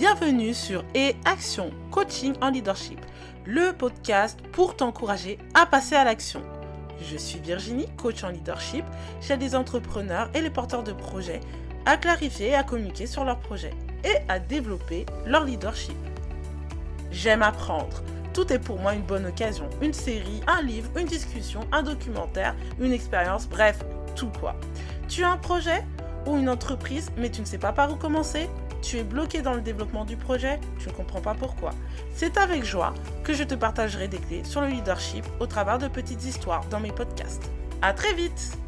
Bienvenue sur Et Action Coaching en Leadership, le podcast pour t'encourager à passer à l'action. Je suis Virginie, coach en leadership. J'aide les entrepreneurs et les porteurs de projets à clarifier et à communiquer sur leurs projets et à développer leur leadership. J'aime apprendre. Tout est pour moi une bonne occasion. Une série, un livre, une discussion, un documentaire, une expérience, bref, tout quoi. Tu as un projet ou une entreprise mais tu ne sais pas par où commencer? Tu es bloqué dans le développement du projet, tu ne comprends pas pourquoi. C'est avec joie que je te partagerai des clés sur le leadership au travers de petites histoires dans mes podcasts. À très vite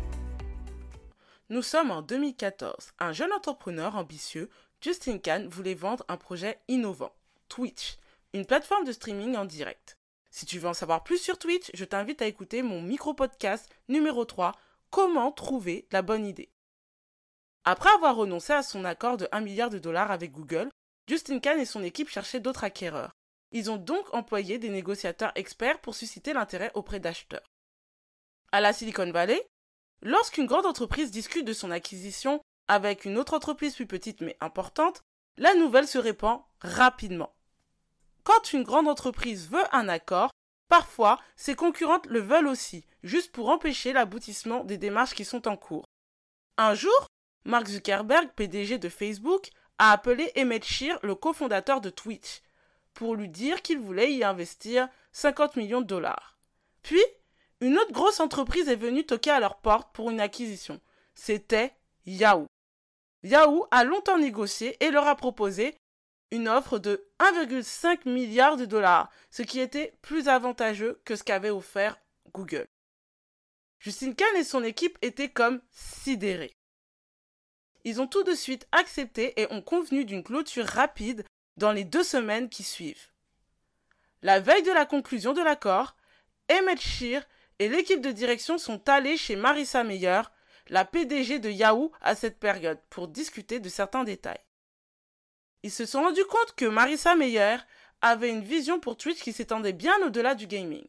Nous sommes en 2014. Un jeune entrepreneur ambitieux, Justin Kahn, voulait vendre un projet innovant, Twitch, une plateforme de streaming en direct. Si tu veux en savoir plus sur Twitch, je t'invite à écouter mon micro-podcast numéro 3, Comment trouver la bonne idée. Après avoir renoncé à son accord de 1 milliard de dollars avec Google, Justin Kahn et son équipe cherchaient d'autres acquéreurs. Ils ont donc employé des négociateurs experts pour susciter l'intérêt auprès d'acheteurs. À la Silicon Valley, lorsqu'une grande entreprise discute de son acquisition avec une autre entreprise plus petite mais importante, la nouvelle se répand rapidement. Quand une grande entreprise veut un accord, parfois ses concurrentes le veulent aussi, juste pour empêcher l'aboutissement des démarches qui sont en cours. Un jour, Mark Zuckerberg, PDG de Facebook, a appelé Emmett Shear, le cofondateur de Twitch, pour lui dire qu'il voulait y investir 50 millions de dollars. Puis, une autre grosse entreprise est venue toquer à leur porte pour une acquisition. C'était Yahoo. Yahoo a longtemps négocié et leur a proposé une offre de 1,5 milliard de dollars, ce qui était plus avantageux que ce qu'avait offert Google. Justin Kahn et son équipe étaient comme sidérés. Ils ont tout de suite accepté et ont convenu d'une clôture rapide dans les deux semaines qui suivent. La veille de la conclusion de l'accord, Emmett Shear et l'équipe de direction sont allés chez Marissa Meyer, la PDG de Yahoo à cette période, pour discuter de certains détails. Ils se sont rendus compte que Marissa Meyer avait une vision pour Twitch qui s'étendait bien au-delà du gaming.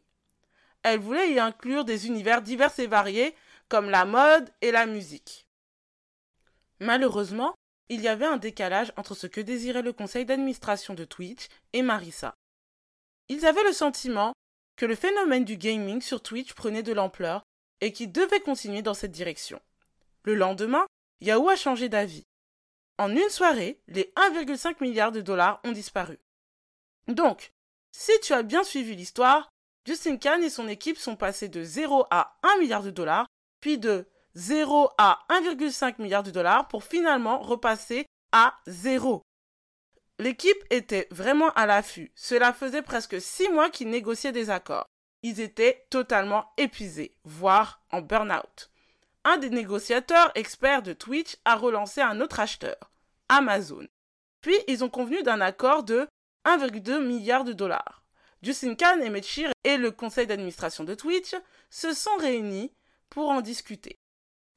Elle voulait y inclure des univers divers et variés comme la mode et la musique. Malheureusement, il y avait un décalage entre ce que désirait le conseil d'administration de Twitch et Marissa. Ils avaient le sentiment que le phénomène du gaming sur Twitch prenait de l'ampleur et qu'ils devaient continuer dans cette direction. Le lendemain, Yahoo a changé d'avis. En une soirée, les 1,5 milliard de dollars ont disparu. Donc, si tu as bien suivi l'histoire, Justin Kahn et son équipe sont passés de 0 à 1 milliard de dollars, puis de 0 à 1,5 milliard de dollars pour finalement repasser à 0. L'équipe était vraiment à l'affût. Cela faisait presque 6 mois qu'ils négociaient des accords. Ils étaient totalement épuisés, voire en burn-out. Un des négociateurs experts de Twitch a relancé un autre acheteur, Amazon. Puis ils ont convenu d'un accord de 1,2 milliard de dollars. Justin Khan et Metchir et le conseil d'administration de Twitch se sont réunis pour en discuter.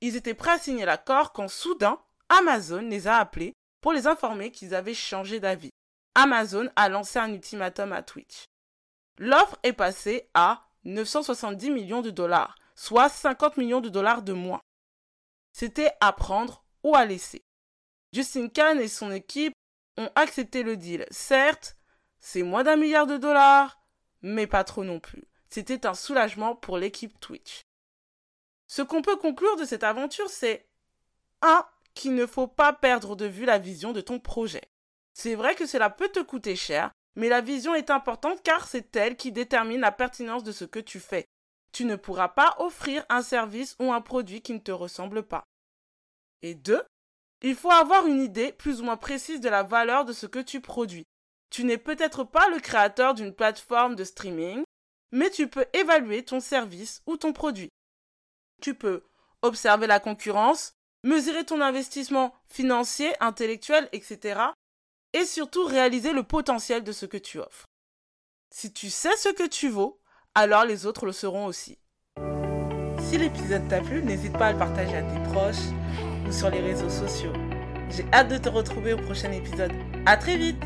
Ils étaient prêts à signer l'accord quand soudain, Amazon les a appelés pour les informer qu'ils avaient changé d'avis. Amazon a lancé un ultimatum à Twitch. L'offre est passée à 970 millions de dollars, soit 50 millions de dollars de moins. C'était à prendre ou à laisser. Justin Khan et son équipe ont accepté le deal. Certes, c'est moins d'un milliard de dollars, mais pas trop non plus. C'était un soulagement pour l'équipe Twitch. Ce qu'on peut conclure de cette aventure, c'est 1. qu'il ne faut pas perdre de vue la vision de ton projet. C'est vrai que cela peut te coûter cher, mais la vision est importante car c'est elle qui détermine la pertinence de ce que tu fais. Tu ne pourras pas offrir un service ou un produit qui ne te ressemble pas. Et 2. Il faut avoir une idée plus ou moins précise de la valeur de ce que tu produis. Tu n'es peut-être pas le créateur d'une plateforme de streaming, mais tu peux évaluer ton service ou ton produit. Tu peux observer la concurrence, mesurer ton investissement financier, intellectuel, etc. Et surtout réaliser le potentiel de ce que tu offres. Si tu sais ce que tu vaux, alors les autres le seront aussi. Si l'épisode t'a plu, n'hésite pas à le partager à tes proches ou sur les réseaux sociaux. J'ai hâte de te retrouver au prochain épisode. À très vite